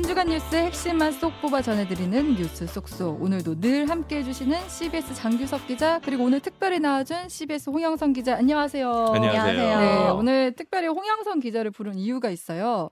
한 주간 뉴스 핵심만 쏙 뽑아 전해드리는 뉴스 쏙쏙. 오늘도 늘 함께 해 주시는 CBS 장규석 기자 그리고 오늘 특별히 나와준 CBS 홍영선 기자 안녕하세요. 안녕하세요. 네, 오늘 특별히 홍영선 기자를 부른 이유가 있어요.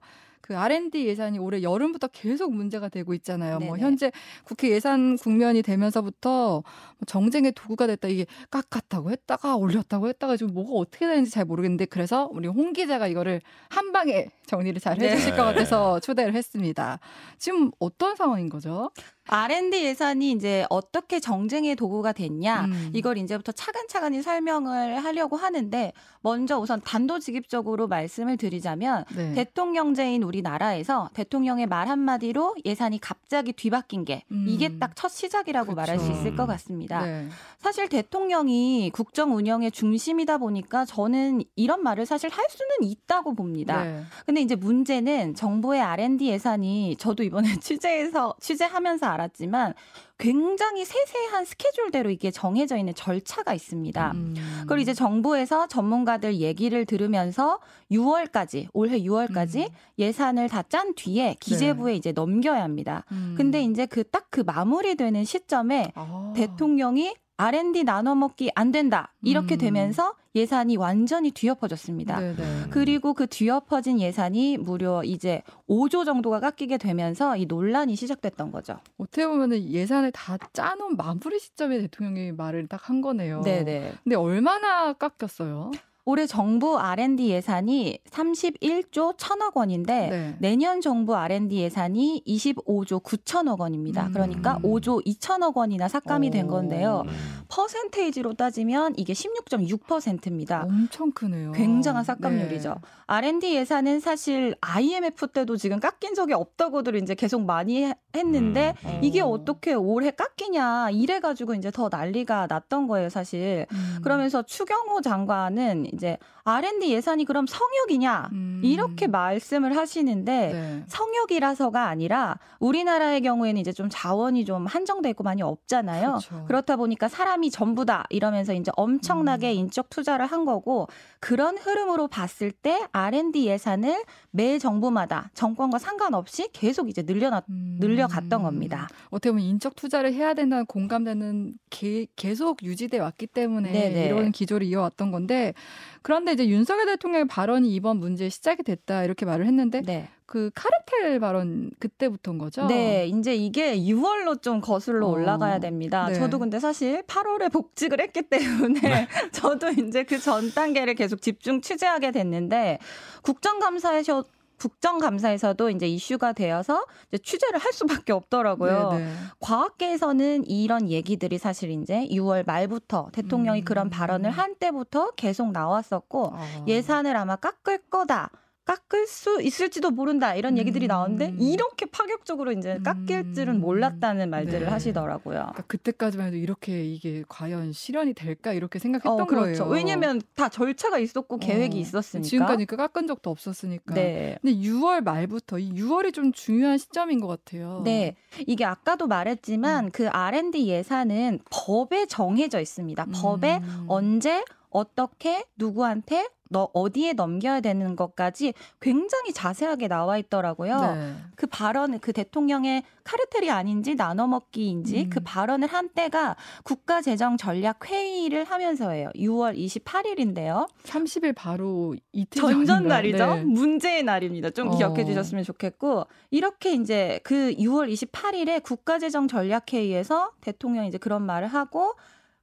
그 R&D 예산이 올해 여름부터 계속 문제가 되고 있잖아요. 뭐 네네. 뭐 현재 국회 예산 국면이 되면서부터 뭐 정쟁의 도구가 됐다. 이게 깎았다고 했다가 올렸다고 했다가 지금 뭐가 어떻게 되는지 잘 모르겠는데 그래서 우리 홍 기자가 이거를 한 방에 정리를 잘 네. 해주실 것 같아서 초대를 했습니다. 지금 어떤 상황인 거죠? R&D 예산이 이제 어떻게 정쟁의 도구가 됐냐 음. 이걸 이제부터 차근차근히 설명을 하려고 하는데 먼저 우선 단도직입적으로 말씀을 드리자면 네. 대통령제인 우리나라에서 대통령의 말 한마디로 예산이 갑자기 뒤바뀐 게 음. 이게 딱 첫 시작이라고 말할 수. 있을 것 같습니다. 네. 사실 대통령이 국정 운영의 중심이다 보니까 저는 이런 말을 사실 할 수는 있다고 봅니다. 네. 근데 이제 문제는 정부의 R&D 예산이 저도 이번에 취재해서 취재하면서 알았지만 굉장히 세세한 스케줄대로 이게 정해져 있는 절차가 있습니다. 음. 그걸 이제 정부에서 전문가들 얘기를 들으면서 6월까지 올해 6월까지 음. 예산을 다 짠 뒤에 기재부에 이제 넘겨야 합니다. 음. 근데 이제 그 딱그 마무리되는 시점에 아. 대통령이 R&D 나눠 먹기 안 된다. 이렇게 음. 되면서 예산이 완전히 뒤엎어졌습니다. 네네. 그리고 그 뒤엎어진 예산이 무려 이제 5조 정도가 깎이게 되면서 이 논란이 시작됐던 거죠. 어떻게 보면은 예산을 다 짜놓은 마무리 시점에 대통령이 말을 딱 한 거네요. 네네. 근데 얼마나 깎였어요? 올해 정부 R&D 예산이 31조 1천억 원인데 네. 내년 정부 R&D 예산이 25조 9천억 원입니다. 음. 그러니까 5조 2천억 원이나 삭감이 된 오. 건데요. 퍼센테이지로 따지면 이게 16.6%입니다. 엄청 크네요. 굉장한 삭감률이죠. 네. R&D 예산은 사실 IMF 때도 지금 깎인 적이 없다고들 이제 계속 많이 해- 했는데 음. 이게 어. 어떻게 올해 깎이냐 이래 가지고 이제 더 난리가 났던 거예요, 사실. 음. 그러면서 추경호 장관은 이제 R&D 예산이 그럼 성역이냐 음. 이렇게 말씀을 하시는데 네. 성역이라서가 아니라 우리나라의 경우에는 이제 좀 자원이 좀 한정돼 있고 많이 없잖아요. 그렇죠. 그렇다 보니까 사람이 전부다 이러면서 이제 엄청나게 음. 인적 투자를 한 거고 그런 흐름으로 봤을 때 R&D 예산을 매 정부마다 정권과 상관없이 계속 이제 늘려놨 음. 늘려갔던 겁니다. 어떻게 보면 인적 투자를 해야 된다는 공감되는 게, 계속 유지돼 왔기 때문에 네네. 이런 기조를 이어왔던 건데 그런데 이제 윤석열 대통령의 발언이 이번 문제의 시작이 됐다 이렇게 말을 했는데 네. 그 카르텔 발언 그때부터인 거죠? 네, 이제 이게 6월로 좀 거슬러 어. 올라가야 됩니다. 네. 저도 근데 사실 8월에 복직을 했기 때문에 저도 이제 그 전 단계를 계속 집중 취재하게 됐는데 국정감사에서 국정감사에서도 이제 이슈가 되어서 이제 취재를 할 수밖에 없더라고요. 네, 네. 과학계에서는 이런 얘기들이 사실 이제 6월 말부터 대통령이 음. 그런 발언을 한 때부터 계속 나왔었고 아. 예산을 아마 깎을 거다. 깎을 수 있을지도 모른다 이런 얘기들이 음. 나오는데 이렇게 파격적으로 이제 깎일 줄은 음. 몰랐다는 말들을 네. 하시더라고요. 그러니까 그때까지만 해도 이렇게 이게 과연 실현이 될까 이렇게 생각했던 어, 그렇죠. 거예요. 왜냐면 다 절차가 있었고 계획이 어, 있었으니까. 지금까지 그 깎은 적도 없었으니까. 네. 근데 6월 말부터 이 6월이 좀 중요한 시점인 것 같아요. 네. 이게 아까도 말했지만 음. 그 R&D 예산은 법에 정해져 있습니다. 법에 음. 언제 어떻게 누구한테 너 어디에 넘겨야 되는 것까지 굉장히 자세하게 나와 있더라고요. 네. 그 발언, 그 대통령의 카르텔이 아닌지 나눠먹기인지 음. 그 발언을 한 때가 국가재정전략회의를 하면서예요. 6월 28일인데요. 30일 바로 이틀 전전 날이죠. 전인가요? 네. 문제의 날입니다. 좀 어. 기억해 주셨으면 좋겠고 이렇게 이제 그 6월 28일에 국가재정전략회의에서 대통령이 이제 그런 말을 하고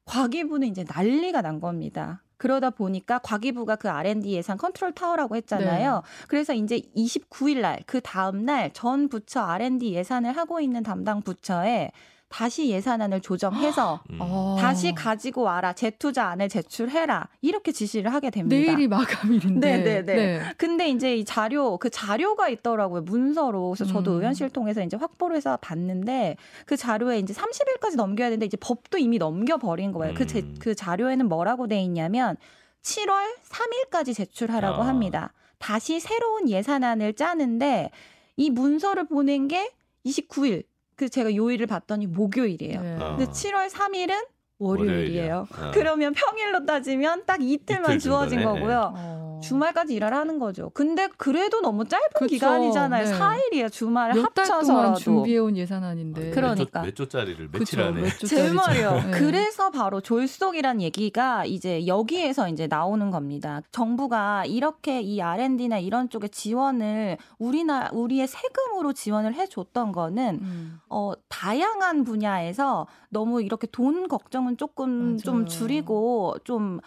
과기부는 이제 난리가 난 겁니다. 그러다 보니까 과기부가 그 R&D 예산 컨트롤 타워라고 했잖아요. 그래서 이제 29일 날 그 다음 날 전 부처 R&D 예산을 하고 있는 담당 부처에 다시 예산안을 조정해서 어. 다시 가지고 와라. 재투자안을 제출해라. 이렇게 지시를 하게 됩니다. 내일이 마감일인데. 네네 네. 근데 이제 이 자료, 그 자료가 있더라고요. 문서로. 그래서 저도 음. 의원실 통해서 이제 확보를 해서 봤는데 그 자료에 이제 30일까지 넘겨야 되는데 이제 법도 이미 넘겨 버린 거예요. 그, 제, 음. 그 자료에는 뭐라고 돼 있냐면 7월 3일까지 제출하라고 아. 합니다. 다시 새로운 예산안을 짜는데 이 문서를 보낸 게 29일. 그 제가 요일을 봤더니 목요일이에요. 네. 어. 근데 7월 3일은 월요일이에요. 어. 그러면 평일로 따지면 딱 이틀만 이틀 주어진 정도네. 거고요. 어. 주말까지 일하라 하는 거죠. 근데 그래도 너무 짧은 그쵸. 기간이잖아요. 네. 4일이에요. 주말을 합쳐서 준비해온 예산안인데. 그러니까 몇, 조, 짜리를 며칠 그쵸, 안에. 제 말이요. 네. 그래서 바로 졸속이란 얘기가 이제 여기에서 이제 나오는 겁니다. 정부가 이렇게 이 R&D나 이런 쪽에 지원을 우리나 우리의 세금으로 지원을 해줬던 거는 음. 어 다양한 분야에서 너무 이렇게 돈 걱정 은 조금 맞아요. 좀 줄이고 좀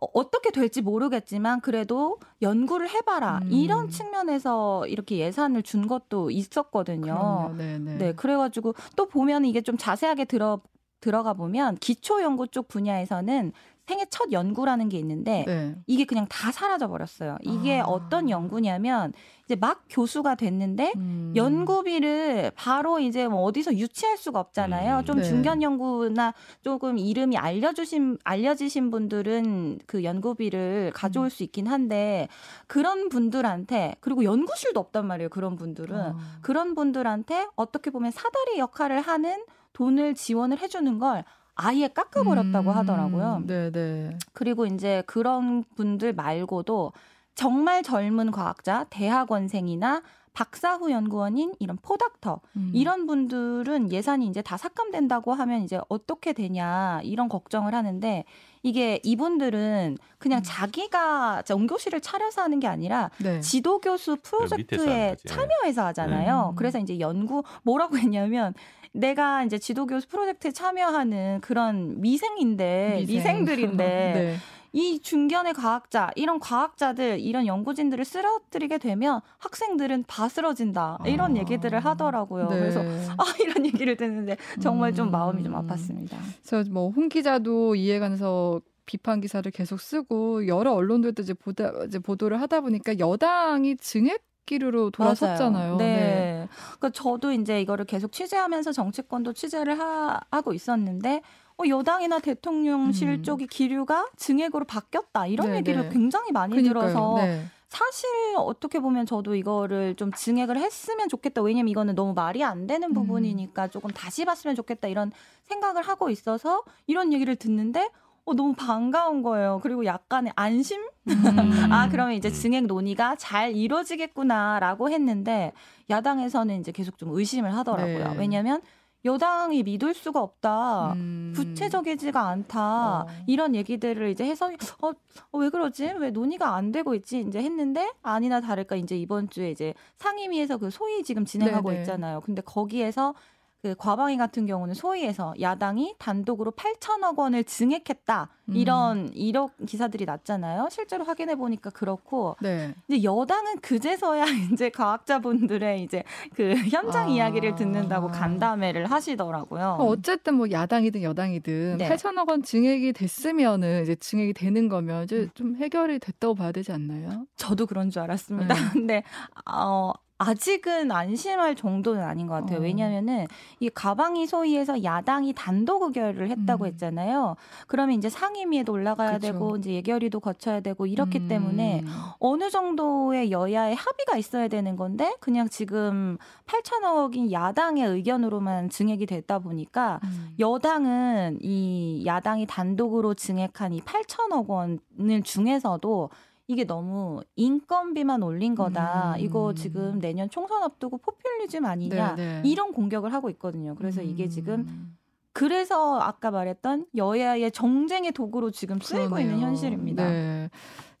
어, 어떻게 될지 모르겠지만 그래도 연구를 해봐라 음. 이런 측면에서 이렇게 예산을 준 것도 있었거든요. 네, 그래가지고 또 보면 이게 좀 자세하게 들어 들어가 보면 기초 연구 쪽 분야에서는 생애 첫 연구라는 게 있는데 네. 이게 그냥 다 사라져 버렸어요. 이게 아. 어떤 연구냐면 이제 막 교수가 됐는데 음. 연구비를 바로 이제 뭐 어디서 유치할 수가 없잖아요. 음. 좀 네. 중견 연구나 조금 이름이 알려주신 알려지신 분들은 그 연구비를 가져올 음. 수 있긴 한데 그런 분들한테 그리고 연구실도 없단 말이에요. 그런 분들은 어. 그런 분들한테 어떻게 보면 사다리 역할을 하는 돈을 지원을 해주는 걸 아예 깎아버렸다고 음, 하더라고요. 네네. 그리고 이제 그런 분들 말고도 정말 젊은 과학자, 대학원생이나 박사 후 연구원인 이런 포닥터 음. 이런 분들은 예산이 이제 다 삭감된다고 하면 이제 어떻게 되냐 이런 걱정을 하는데 이게 이분들은 그냥 음. 자기가 연구실을 차려서 하는 게 아니라 네. 지도 교수 프로젝트에 참여해서 하잖아요. 음. 그래서 이제 연구 뭐라고 했냐면 내가 이제 지도교수 프로젝트에 참여하는 그런 미생인데 미생. 들인데 네. 이 중견의 과학자 이런 과학자들 이런 연구진들을 쓰러뜨리게 되면 학생들은 다 쓰러진다 이런 아. 얘기들을 하더라고요. 네. 그래서 아 이런 얘기를 듣는데 정말 좀 음. 마음이 좀 아팠습니다. 그래서 뭐 홍 기자도 이해관해서 비판 기사를 계속 쓰고 여러 언론들도 이제 보다 이제 보도를 하다 보니까 여당이 증액 기류로 돌아섰잖아요. 네. 네. 그러니까 저도 이제 이거를 계속 취재하면서 정치권도 취재를 하, 고 있었는데 어, 여당이나 대통령실 음. 쪽이 기류가 증액으로 바뀌었다 이런 네, 얘기를 네. 굉장히 많이 그러니까요. 들어서 네. 사실 어떻게 보면 저도 이거를 좀 증액을 했으면 좋겠다. 왜냐면 이거는 너무 말이 안 되는 음. 부분이니까 음. 조금 다시 봤으면 좋겠다 이런 생각을 하고 있어서 이런 얘기를 듣는데 어, 너무 반가운 거예요. 그리고 약간의 안심? 음. 아, 그러면 이제 증액 논의가 잘 이루어지겠구나라고 했는데 야당에서는 이제 계속 좀 의심을 하더라고요. 네. 왜냐면 여당이 믿을 수가 없다. 음. 구체적이지가 않다. 어. 이런 얘기들을 이제 해서 어, 어, 왜 그러지? 왜 논의가 안 되고 있지? 이제 했는데 아니나 다를까 이제 이번 주에 이제 상임위에서 그 소위 지금 진행하고 네네. 있잖아요. 근데 거기에서 그 과방위 같은 경우는 소위에서 야당이 단독으로 8천억 원을 증액했다 음. 이런 이런 기사들이 났잖아요. 실제로 확인해 보니까 그렇고 네. 이제 여당은 그제서야 이제 과학자분들의 이제 그 현장 아. 이야기를 듣는다고 간담회를 하시더라고요. 어쨌든 뭐 야당이든 여당이든 네. 8천억 원 증액이 됐으면은 이제 증액이 되는 거면 이제 음. 좀 해결이 됐다고 봐야 되지 않나요? 저도 그런 줄 알았습니다. 네. 근데 어 아직은 안심할 정도는 아닌 것 같아요. 어. 왜냐면은 이 가방이 소위에서 야당이 단독 의결을 했다고 음. 했잖아요. 그러면 이제 상임위에도 올라가야 그쵸. 되고 이제 예결위도 거쳐야 되고 이렇기 음. 때문에 어느 정도의 여야의 합의가 있어야 되는 건데 그냥 지금 8천억인 야당의 의견으로만 증액이 됐다 보니까 음. 여당은 이 야당이 단독으로 증액한 이 8천억 원을 중에서도 이게 너무 인건비만 올린 거다. 음. 이거 지금 내년 총선 앞두고 포퓰리즘 아니냐. 네, 네. 이런 공격을 하고 있거든요. 그래서 음. 이게 지금 그래서 아까 말했던 여야의 정쟁의 도구로 지금 쓰이고 그러네요. 있는 현실입니다. 네.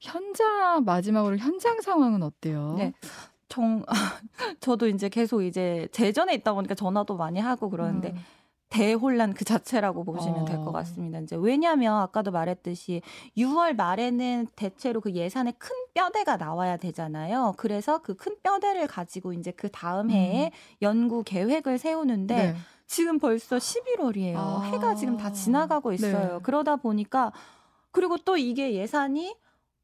현장 마지막으로 현장 상황은 어때요? 네. 정 저도 이제 계속 이제 재전에 있다 보니까 전화도 많이 하고 그러는데 음. 대혼란 그 자체라고 보시면 될것 어. 같습니다. 이제 왜냐하면 아까도 말했듯이 6월 말에는 대체로 그 예산에 큰 뼈대가 나와야 되잖아요. 그래서 그 큰 뼈대를 가지고 이제 그 다음 해에 음. 연구 계획을 세우는데 네. 지금 벌써 11월이에요. 아. 해가 지금 다 지나가고 있어요. 네. 그러다 보니까 그리고 또 이게 예산이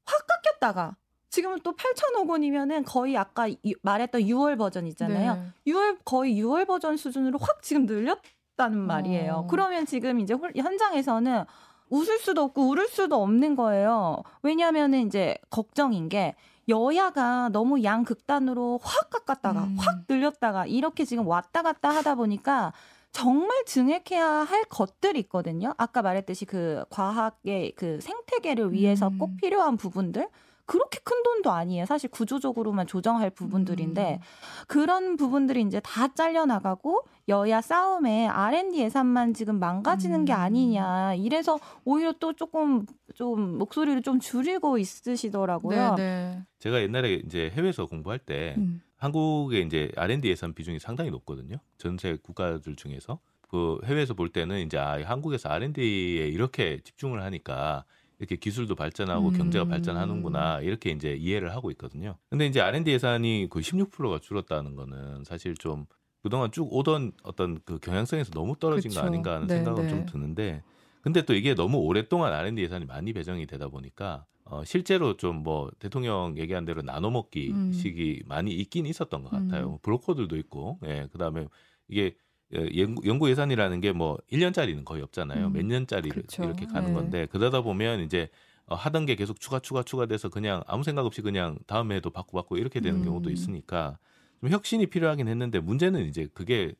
확 깎였다가 지금은 또 8천억 원이면은 거의 아까 말했던 6월 버전 있잖아요. 네. 6월 거의 6월 버전 수준으로 확 지금 늘렸 다는 말이에요. 어. 그러면 지금 이제 현장에서는 웃을 수도 없고 울을 수도 없는 거예요. 왜냐하면은 이제 걱정인 게 여야가 너무 양극단으로 확 깎았다가 음. 확 늘렸다가 이렇게 지금 왔다 갔다 하다 보니까 정말 증액해야 할 것들이 있거든요. 아까 말했듯이 그 과학의 그 생태계를 위해서 음. 꼭 필요한 부분들 그렇게 큰 돈도 아니에요. 사실 구조적으로만 조정할 부분들인데 음. 그런 부분들이 이제 다 잘려 나가고 여야 싸움에 R&D 예산만 지금 망가지는 음. 게 아니냐. 이래서 오히려 또 조금 좀 목소리를 좀 줄이고 있으시더라고요. 네, 네. 제가 옛날에 이제 해외에서 공부할 때 음. 한국의 이제 R&D 예산 비중이 상당히 높거든요. 전세 국가들 중에서 그 해외에서 볼 때는 이제 아, 한국에서 R&D에 이렇게 집중을 하니까 이렇게 기술도 발전하고 음. 경제가 발전하는구나 이렇게 이제 이해를 하고 있거든요. 근데 이제 R&D 예산이 거의 16%가 줄었다는 거는 사실 좀 그동안 쭉 오던 어떤 그 경향성에서 너무 떨어진 그쵸. 거 아닌가 하는 네, 생각은 네. 좀 드는데 근데 또 이게 너무 오랫동안 R&D 예산이 많이 배정이 되다 보니까 어, 실제로 좀 뭐 대통령 얘기한 대로 나눠 먹기 음. 식이 많이 있긴 있었던 것 같아요. 음. 브로커들도 있고, 예, 그 다음에 이게 예, 연구 예산이라는 게 뭐 1년짜리는 거의 없잖아요. 음. 몇 년짜리 그렇죠. 이렇게 가는 네. 건데 그러다 보면 이제 어, 하던 게 계속 추가 추가 추가돼서 그냥 아무 생각 없이 그냥 다음 해에도 받고 받고 이렇게 되는 음. 경우도 있으니까 좀 혁신이 필요하긴 했는데 문제는 이제 그게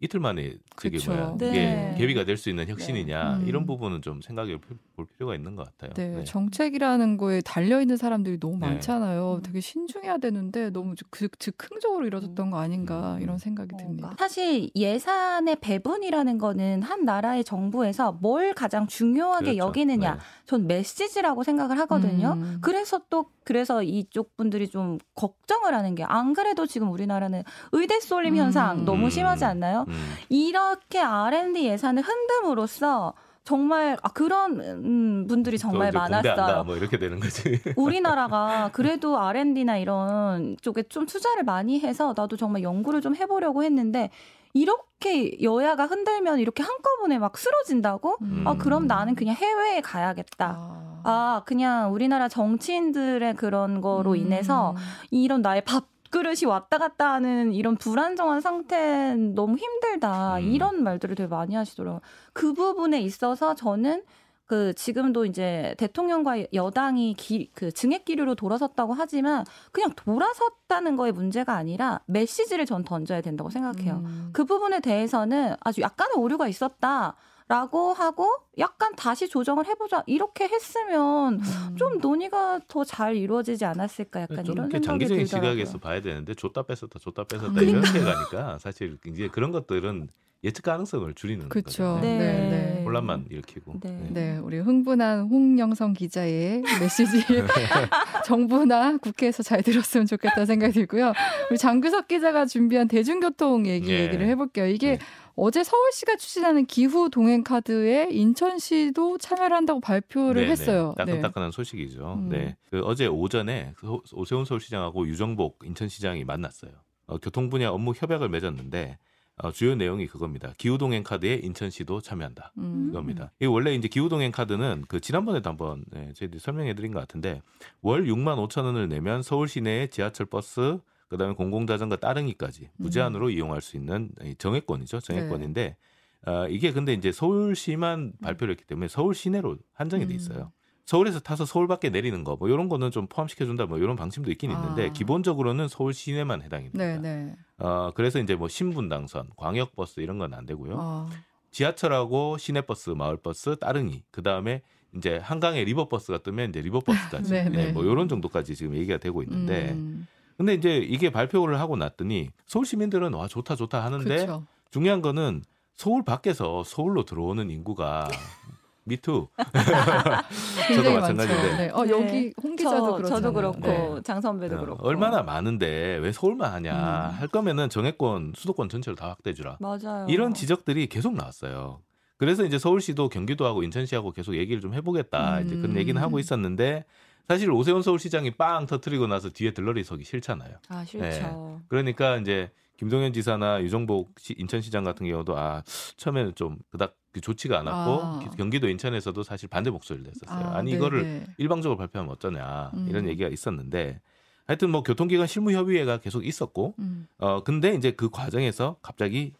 이틀 만에 그게 그쵸. 뭐야 네. 이게 개비가 될 수 있는 혁신이냐 네. 음. 이런 부분은 좀 생각해 볼 필요가 있는 것 같아요. 네, 네. 정책이라는 거에 달려 있는 사람들이 너무 네. 많잖아요. 음. 되게 신중해야 되는데 너무 그, 즉흥적으로 이뤄졌던 거 아닌가 음. 이런 생각이 어, 듭니다. 사실 예산의 배분이라는 거는 한 나라의 정부에서 뭘 가장 중요하게 그렇죠. 여기느냐, 네. 전 메시지라고 생각을 하거든요. 음. 그래서 또 그래서 이쪽 분들이 좀 걱정을 하는 게 안 그래도 지금 우리나라는 의대 쏠림 현상 음. 너무 심하지 않나요? 음. 이렇게 R&D 예산을 흔듦으로써 정말 아 그런 음, 분들이 정말 많았어요. 뭐 이렇게 되는 거지. 우리나라가 그래도 R&D나 이런 쪽에 좀 투자를 많이 해서 나도 정말 연구를 좀 해보려고 했는데 이렇게 여야가 흔들면 이렇게 한꺼번에 막 쓰러진다고? 음. 아 그럼 나는 그냥 해외에 가야겠다. 아. 아 그냥 우리나라 정치인들의 그런 거로 음. 인해서 이런 나의 밥 그릇이 왔다 갔다 하는 이런 불안정한 상태는 너무 힘들다. 음. 이런 말들을 되게 많이 하시더라고요. 그 부분에 있어서 저는 그 지금도 이제 대통령과 여당이 기, 그 증액 기류로 돌아섰다고 하지만 그냥 돌아섰다는 거에 문제가 아니라 메시지를 전 던져야 된다고 생각해요. 음. 그 부분에 대해서는 아주 약간의 오류가 있었다. 라고 하고 약간 다시 조정을 해보자 이렇게 했으면 음. 좀 논의가 더 잘 이루어지지 않았을까 약간 이런 생각이 장기적인 들더라고요. 시각에서 봐야 되는데 줬다 뺐었다 줬다 뺐었다 그러니까. 이렇게 가니까 사실 이제 그런 것들은 예측 가능성을 줄이는 그렇죠. 네. 네. 네. 혼란만 일으키고. 네. 네. 네. 우리 흥분한 홍영성 기자의 메시지 정부나 국회에서 잘 들었으면 좋겠다 생각이 들고요. 우리 장규석 기자가 준비한 대중교통 얘기 네. 얘기를 해볼게요. 이게 네. 어제 서울시가 추진하는 기후 동행 카드에 인천시도 참여를 한다고 발표를 네네. 했어요. 따끈따끈한 네. 소식이죠. 음. 네. 그 어제 오전에 그 오세훈 서울시장하고 유정복 인천시장이 만났어요. 어, 교통 분야 업무 협약을 맺었는데 어, 주요 내용이 그겁니다. 기후동행 카드에 인천시도 참여한다. 음. 그겁니다. 이 원래 이제 기후동행 카드는 그 지난번에도 한번 네, 저희들이 설명해드린 것 같은데 월 6만 5천 원을 내면 서울 시내의 지하철 버스 그다음에 공공자전거 따릉이까지 무제한으로 음. 이용할 수 있는 정액권이죠. 정액권인데 네. 어, 이게 근데 이제 서울시만 음. 발표를 했기 때문에 서울 시내로 한정이 돼 음. 있어요. 서울에서 타서 서울 밖에 내리는 거 뭐 이런 거는 좀 포함시켜 준다 뭐 이런 방침도 있긴 있는데 아. 기본적으로는 서울 시내만 해당이 됩니다. 네, 네. 어 그래서 이제 뭐 신분당선, 광역버스 이런 건 안 되고요. 아. 지하철하고 시내버스, 마을버스, 따릉이 그 다음에 이제 한강에 리버버스가 뜨면 이제 리버버스까지 네, 네. 네, 뭐 이런 정도까지 지금 얘기가 되고 있는데 음. 근데 이제 이게 발표를 하고 났더니 서울 시민들은 와 좋다 좋다 하는데 그쵸. 중요한 거는 서울 밖에서 서울로 들어오는 인구가 미투. 저도 마찬가지인데. 네. 어, 네. 여기 홍 기자도 저, 저도 그렇고 네. 장 선배도 어, 그렇고. 얼마나 많은데 왜 서울만 하냐. 음. 할 거면은 정액권 수도권 전체를 다 확대해 주라. 맞아요. 이런 지적들이 계속 나왔어요. 그래서 이제 서울시도 경기도하고 인천시하고 계속 얘기를 좀 해보겠다. 음. 이제 그런 얘기는 하고 있었는데 사실 오세훈 서울시장이 빵 터트리고 나서 뒤에 들러리 서기 싫잖아요. 아 싫죠. 네. 그러니까 이제 김동연 지사나 유정복 시, 인천시장 같은 경우도 아 처음에는 좀 그닥 좋지가 않았고 아. 경기도 인천에서도 사실 반대 목소리를 냈었어요. 아, 니 이거를 일방적으로 발표하면 어쩌냐 음. 이런 얘기가 있었는데 하여튼 뭐 교통기관 실무협의회가 계속 있었고 음. 어 근데 이제 그 과정에서 갑자기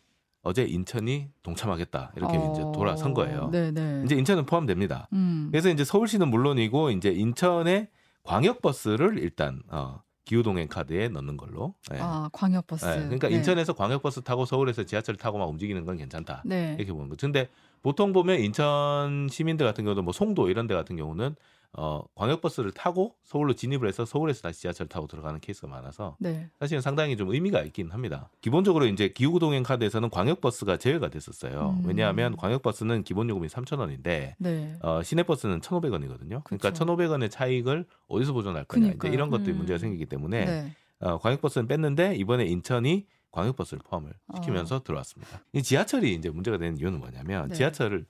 어제 인천이 동참하겠다 이렇게 어. 이제 돌아선 거예요. 네네. 이제 인천은 포함됩니다. 음. 그래서 이제 서울시는 물론이고 이제 인천의 광역버스를 일단 어, 기후동행 카드에 넣는 걸로. 네. 아 광역버스. 네. 그러니까 네. 인천에서 광역버스 타고 서울에서 지하철 타고 막 움직이는 건 괜찮다. 네. 이렇게 보는 거죠. 근데 보통 보면 인천 시민들 같은 경우도 뭐 송도 이런 데 같은 경우는 어, 광역버스를 타고 서울로 진입을 해서 서울에서 다시 지하철 타고 들어가는 케이스가 많아서 네. 사실은 상당히 좀 의미가 있긴 합니다. 기본적으로 이제 기후 동행 카드에서는 광역버스가 제외가 됐었어요. 음. 왜냐하면 광역버스는 기본 요금이 3,000원인데 네. 어, 시내버스는 1,500원이거든요. 그러니까 그쵸. 1,500원의 차익을 어디서 보존할 거냐. 이제 그러니까요. 이런 것들이 음. 문제가 생기기 때문에 네. 어, 광역버스는 뺐는데 이번에 인천이 광역버스를 포함을 시키면서 들어왔습니다. 이 지하철이 이제 문제가 되는 이유는 뭐냐면 네. 지하철을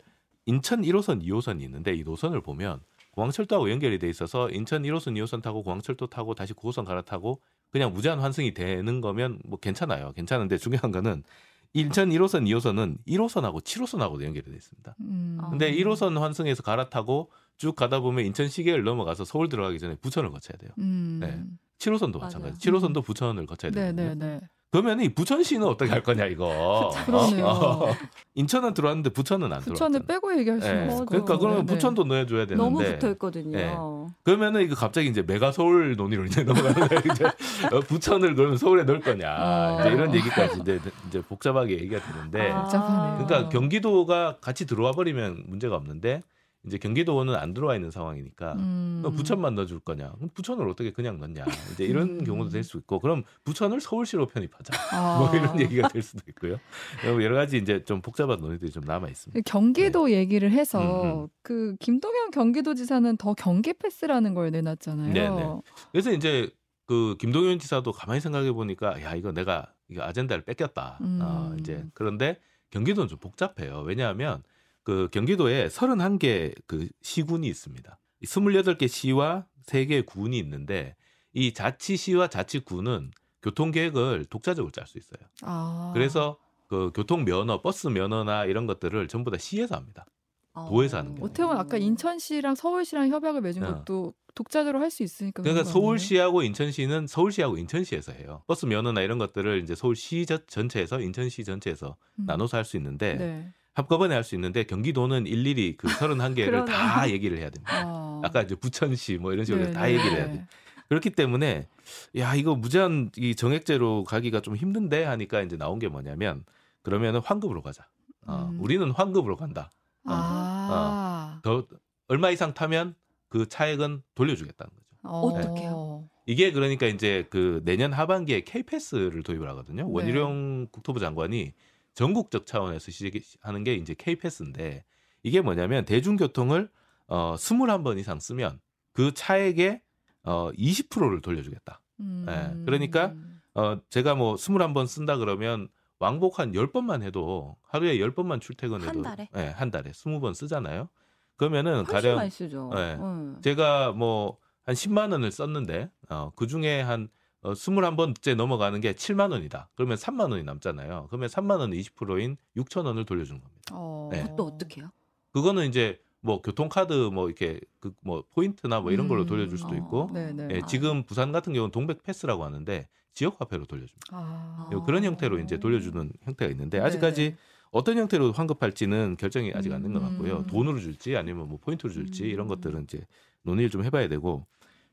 인천 1호선, 2호선이 있는데 이 노선을 보면 공항철도하고 연결이 돼 있어서 인천 1호선, 2호선 타고 공항철도 타고 다시 9호선 갈아타고 그냥 무제한 환승이 되는 거면 뭐 괜찮아요. 괜찮은데 중요한 거는 인천 1호선, 2호선은 1호선하고 7호선하고 연결이 돼 있습니다. 음. 근데 아. 1호선 환승에서 갈아타고 쭉 가다 보면 인천 시계를 넘어가서 서울 들어가기 전에 부천을 거쳐야 돼요. 음. 네. 7호선도 맞아요. 마찬가지. 7호선도 부천을 거쳐야 네, 되거든요. 네, 네. 그러면 이 부천시는 어떻게 할 거냐 이거. 그러네요. 어, 인천은 들어왔는데 부천은 안 부천을 들어왔잖아요. 빼고 얘기할 수는 예. 없을 것 그러니까. 그러면 네. 부천도 넣어줘야 되는데. 너무 붙어 있거든요. 네. 그러면은 이거 갑자기 이제 메가 서울 논의로 이제 넘어가는 거예요. 이제 어, 부천을 그러면 서울에 넣을 거냐. 어. 이제 이런 얘기까지 이제, 이제 복잡하게 얘기가 되는데. 아. 복잡하네요. 그러니까 경기도가 같이 들어와 버리면 문제가 없는데 이제 경기도는 안 들어와 있는 상황이니까 음. 부천만 넣어줄 거냐? 그럼 부천을 어떻게 그냥 넣냐? 이제 이런 음. 경우도 될 수 있고, 그럼 부천을 서울시로 편입하자. 아. 뭐 이런 얘기가 될 수도 있고요. 여러 가지 이제 좀 복잡한 논의들이 좀 남아 있습니다. 경기도 얘기를 해서 음, 음. 그 김동연 경기도지사는 더 경계 패스라는 걸 내놨잖아요. 네, 네. 그래서 이제 그 김동연 지사도 가만히 생각해 보니까 야 이거 내가 이거 아젠다를 뺏겼다. 음. 어, 이제 그런데 경기도는 좀 복잡해요. 왜냐하면 그 경기도에 31개 그 시군이 있습니다. 28개 시와 3개 군이 있는데 이 자치시와 자치군은 교통 계획을 독자적으로 짤 수 있어요. 아. 그래서 그 교통 면허, 버스 면허나 이런 것들을 전부 다 시에서 합니다. 도에서 하는 게 어떻게 보면 아까 인천시랑 서울시랑 협약을 맺은 어. 것도 독자적으로 할 수 있으니까 그러니까? 서울시하고 인천시는 서울시하고 인천시에서 해요. 버스 면허나 이런 것들을 이제 서울시 저- 전체에서 인천시 전체에서 음. 나눠서 할 수 있는데 네. 한꺼번에 할 수 있는데 경기도는 일일이 그 31개를 그러네. 다 얘기를 해야 됩니다. 아. 아까 이제 부천시 뭐 이런 식으로 네, 다 네. 얘기를 해야 돼. 그렇기 때문에 야 이거 무제한 이 정액제로 가기가 좀 힘든데 하니까 이제 나온 게 뭐냐면 그러면은 환급으로 가자. 어, 음. 우리는 환급으로 간다. 아. 더 얼마 이상 타면 그 차액은 돌려주겠다는 거죠. 어떡해요? 이게 그러니까 이제 그 내년 하반기에 K-패스를 도입을 하거든요. 네. 원희룡 국토부 장관이 전국적 차원에서 시작하는 게 이제 K-패스인데 이게 뭐냐면 대중교통을 어 21번 이상 쓰면 그 차액의 어 20%를 돌려주겠다. 음. 예, 그러니까 어 제가 뭐 21번 쓴다 그러면 왕복 한 10번만 해도 하루에 10번만 출퇴근해도 한 달에? 예, 한 달에 20번 쓰잖아요. 그러면은 가령 많이 쓰죠. 네. 응. 제가 뭐 한 10만 원을 썼는데 어, 그 중에 한 어, 21번째 넘어가는 게 7만 원이다. 그러면 3만 원이 남잖아요. 그러면 3만 원 20%인 6천 원을 돌려주는 겁니다. 어. 네. 또 어떻게 해요? 그거는 이제 뭐 교통카드 뭐 이렇게 그 뭐 포인트나 뭐 이런 걸로 음. 돌려줄 수도 어. 있고 네네. 예, 지금 부산 같은 경우는 동백 패스라고 하는데 지역 화폐로 돌려줍니다. 아. 어. 그런 형태로 이제 돌려주는 형태가 있는데 네네. 아직까지 어떤 형태로 환급할지는 결정이 아직 안 된 것 같고요. 음. 돈으로 줄지 아니면 뭐 포인트로 줄지 음. 이런 것들은 이제 논의를 좀 해봐야 되고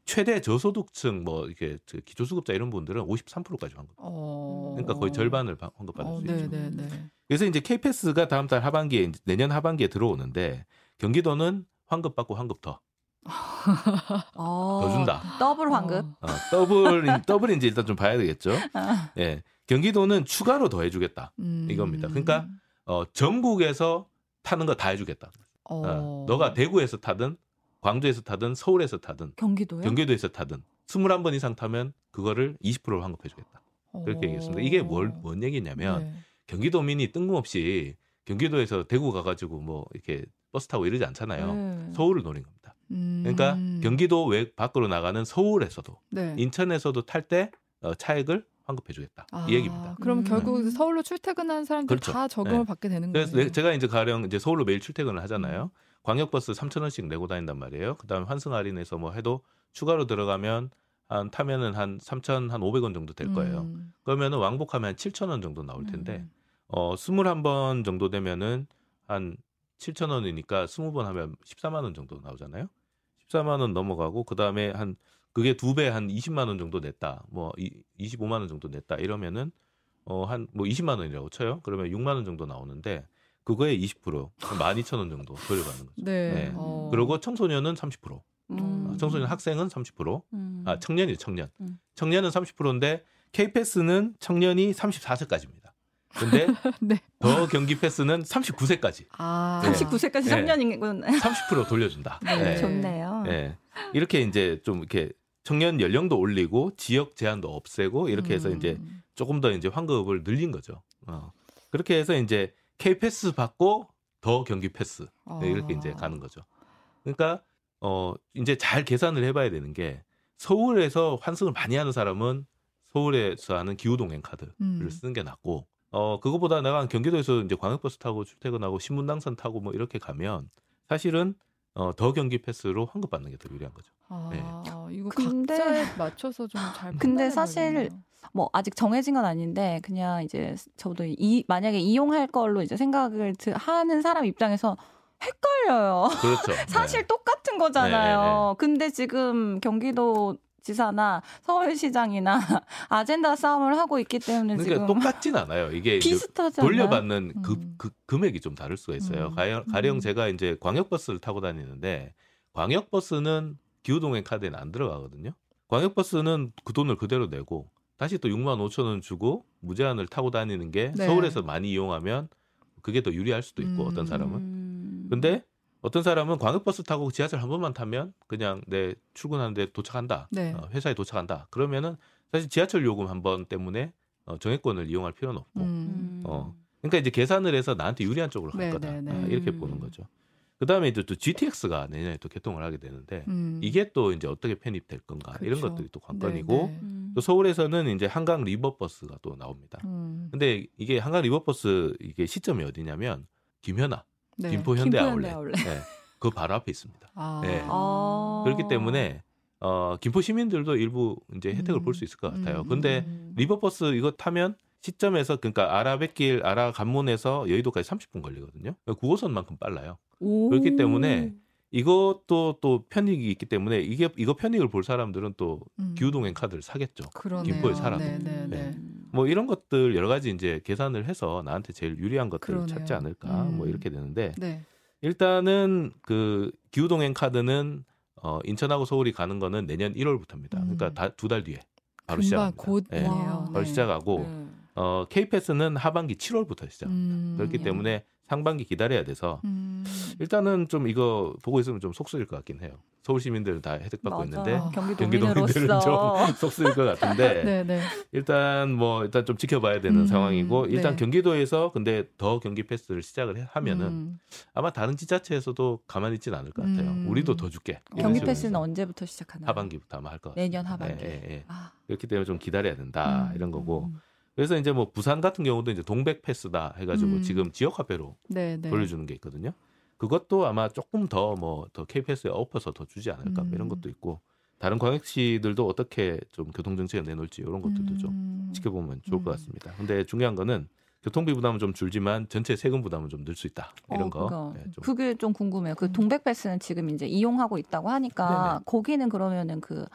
최대 저소득층 뭐 이렇게 저 기초수급자 이런 분들은 53%까지 환급. 어. 그러니까 거의 절반을 바- 환급받을 어, 수 있죠. 네네네. 그래서 이제 K-패스가 다음 달 하반기에 이제 내년 하반기에 들어오는데 경기도는 환급받고 환급 더, 어, 더 준다. 더블 환급. 어, 더블 더블인지 일단 좀 봐야 되겠죠. 아. 예, 경기도는 추가로 더 해주겠다. 음. 이겁니다. 그러니까 어, 전국에서 타는 거 다 해주겠다. 어. 어, 너가 대구에서 타든 광주에서 타든 서울에서 타든 경기도요? 경기도에서 타든 21번 이상 타면 그거를 20%를 환급해 주겠다. 그렇게 얘기했습니다. 이게 뭘, 뭔 얘기냐면 어. 네. 경기도민이 뜬금없이 경기도에서 대구 가가지고 뭐 이렇게 버스 타고 이러지 않잖아요. 네. 서울을 노린 겁니다. 음. 그러니까 경기도 외 밖으로 나가는 서울에서도 네. 인천에서도 탈때 어, 차액을 환급해주겠다 아, 이 얘기입니다. 그럼 음. 결국 서울로 출퇴근하는 사람들 그렇죠. 다 적용을 네. 받게 되는 그래서 거예요. 내- 제가 이제 가령 이제 서울로 매일 출퇴근을 음. 하잖아요. 광역버스 3천 원씩 내고 다닌단 말이에요. 그다음에 환승 할인해서 뭐 해도 추가로 들어가면 한 타면은 한 3천 한 500원 정도 될 거예요. 음. 그러면은 왕복하면 한 7천 원 정도 나올 텐데 음. 어 21번 정도 되면은 한 7천 원이니까 20번 하면 14만 원 정도 나오잖아요. 14만 원 넘어가고 그다음에 한 그게 두 배 한 20만 원 정도 냈다. 뭐 이, 25만 원 정도 냈다. 이러면은 어 한 뭐 20만 원이라고 쳐요. 그러면 6만 원 정도 나오는데 그거에 20% 12,000원 정도 돌려가는 거죠. 네. 네. 어. 그리고 청소년은 30%. 음. 음. 청소년 학생은 30%, 음. 아 청년이 청년. 음. 청년은 30%인데 K 패스는 청년이 34세까지입니다. 근데 네. 더 경기 패스는 39세까지 아. 네. 39세까지 네. 3년이군. 30% 돌려준다. 네. 예. 좋네요. 예. 이렇게 이제 좀 이렇게 청년 연령도 올리고 지역 제한도 없애고 이렇게 해서 음. 이제 조금 더 이제 환급을 늘린 거죠. 어. 그렇게 해서 이제 K 패스 받고 더 경기 패스 네, 이렇게 아. 이제 가는 거죠. 그러니까 어 이제 잘 계산을 해봐야 되는 게 서울에서 환승을 많이 하는 사람은 서울에서 하는 기후동행 카드를 음. 쓰는 게 낫고 어 그거보다 내가 경기도에서 이제 광역버스 타고 출퇴근하고 신분당선 타고 뭐 이렇게 가면 사실은 어, 더 경기 패스로 환급 받는 게 더 유리한 거죠. 아, 네. 이거 근데- 각자에 맞춰서 좀 잘. 근데 사실 뭐 아직 정해진 건 아닌데 그냥 이제 저도 이 만약에 이용할 걸로 이제 생각을 드- 하는 사람 입장에서 헷갈려요. 그렇죠. 사실 네. 똑같은 거잖아요. 네, 네, 근데 지금 경기도 지사나 서울시장이나 아젠다 싸움을 하고 있기 때문에 그러니까 지금 똑같진 않아요. 이게 비슷하잖아요. 돌려받는 그, 음. 그 금액이 좀 다를 수가 있어요. 음. 가령, 가령 음. 제가 이제 광역버스를 타고 다니는데 광역버스는 기후동행 카드에는 안 들어가거든요. 광역버스는 그 돈을 그대로 내고 다시 또 6만 5천 원 주고 무제한을 타고 다니는 게 네. 서울에서 많이 이용하면 그게 더 유리할 수도 있고 음. 어떤 사람은. 음. 근데 어떤 사람은 광역버스 타고 지하철 한 번만 타면 그냥 내 출근하는데 도착한다. 네. 어, 회사에 도착한다. 그러면은 사실 지하철 요금 한 번 때문에 어, 정액권을 이용할 필요는 없고. 음. 음. 어. 그러니까 이제 계산을 해서 나한테 유리한 쪽으로 갈 네, 거다. 네, 네. 어, 이렇게 음. 보는 거죠. 그다음에 이제 또 GTX가 내년에 또 개통을 하게 되는데 음. 이게 또 이제 어떻게 편입될 건가 이런 그렇죠. 것들이 또 관건이고 네, 네. 음. 또 서울에서는 이제 한강 리버버스가 또 나옵니다. 음. 근데 이게 한강 리버버스 이게 시점이 어디냐면 김현아, 네. 김포 현대 아울렛. 네, 그 바로 앞에 있습니다. 아. 네. 아. 그렇기 때문에 어, 김포 시민들도 일부 이제 혜택을 음. 볼수 있을 것 같아요. 음. 근데 음. 리버버스 이거 타면 시점에서 그러니까 아라뱃길 아라 관문에서 여의도까지 30분 걸리거든요. 9호선만큼 빨라요. 오. 그렇기 때문에 이것도 또 편익이 있기 때문에 이게 이거 편익을 볼 사람들은 또 음. 기후동행 카드를 사겠죠. 그러네요. 김포에 살아도. 네, 네, 네. 음. 뭐 이런 것들 여러 가지 이제 계산을 해서 나한테 제일 유리한 것들을 그러네요. 찾지 않을까 음. 뭐 이렇게 되는데 네. 일단은 그 기후동행 카드는 어 인천하고 서울이 가는 거는 내년 1월부터입니다. 음. 그러니까 두달 뒤에 바로 시작합니다. 곧이네요. 예, 와. 바로 시작하고 네. 어 K패스는 하반기 7월부터 시작. 음. 그렇기 음. 때문에 상반기 기다려야 돼서 음. 일단은 좀 이거 보고 있으면 좀 속 쓰릴 것 같긴 해요. 서울 시민들은 다 혜택 받고 맞아. 있는데 경기 경기도민들은 좀 속 쓰릴 것 같은데 네, 네. 일단 뭐 일단 좀 지켜봐야 되는 음, 상황이고 일단 네. 경기도에서 근데 더 경기 패스를 시작을 해- 하면은 음. 아마 다른 지자체에서도 가만히 있지는 않을 것 같아요. 음. 우리도 더 줄게. 경기 패스는 언제부터 시작하나요? 하반기부터 아마 할 것 같아요. 내년 하반기. 예, 예, 예. 아. 그렇기 때문에 좀 기다려야 된다 음. 이런 거고. 음. 그래서 이제 뭐 부산 같은 경우도 이제 동백 패스다 해가지고 음. 지금 지역 화폐로 네, 네. 돌려주는 게 있거든요. 그것도 아마 조금 더 뭐 더 KPS에 엎어서 더 주지 않을까 뭐 이런 음. 것도 있고 다른 광역시들도 어떻게 좀 교통 정책을 내놓을지 이런 것들도 좀 음. 지켜보면 좋을 것 음. 같습니다. 근데 중요한 거는 교통비 부담은 좀 줄지만 전체 세금 부담은 좀 늘 수 있다 이런 어, 거. 예, 좀 그게 좀 궁금해요. 그 음. 동백 패스는 지금 이제 이용하고 있다고 하니까 네네. 거기는 그러면은 그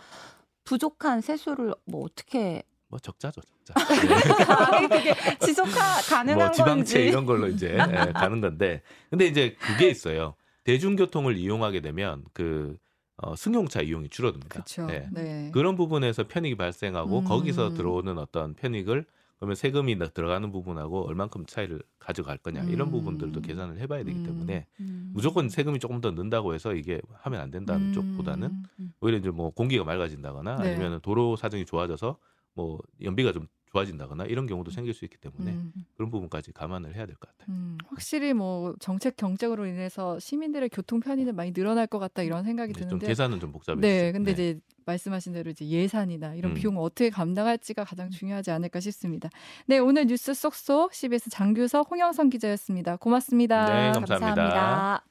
부족한 세수를 뭐 어떻게 뭐 적자죠 적자. 네. 그게 지속하 가능한 뭐 지방채 건지 이런 걸로 이제 예, 가는 건데 근데 이제 그게 있어요. 대중교통을 이용하게 되면 그 어, 승용차 이용이 줄어듭니다. 그렇죠. 예. 네. 그런 부분에서 편익이 발생하고 음. 거기서 들어오는 어떤 편익을 그러면 세금이 나- 들어가는 부분하고 얼만큼 차이를 가져갈 거냐 이런 음. 부분들도 계산을 해봐야 되기 음. 때문에 음. 무조건 세금이 조금 더 는다고 해서 이게 하면 안 된다는 음. 쪽보다는 음. 오히려 이제 뭐 공기가 맑아진다거나 네. 아니면 도로 사정이 좋아져서 뭐 연비가 좀 좋아진다거나 이런 경우도 생길 수 있기 때문에 음. 그런 부분까지 감안을 해야 될 것 같아요. 음, 확실히 뭐 정책 경쟁으로 인해서 시민들의 교통 편의는 많이 늘어날 것 같다 이런 생각이 좀 드는데 계산은 좀 복잡해지죠. 네, 근데 이제 말씀하신 대로 이제 예산이나 이런 음. 비용을 어떻게 감당할지가 가장 중요하지 않을까 싶습니다. 네, 오늘 뉴스 쏙쏙 CBS 장규석 홍영선 기자였습니다. 고맙습니다. 네, 감사합니다. 감사합니다.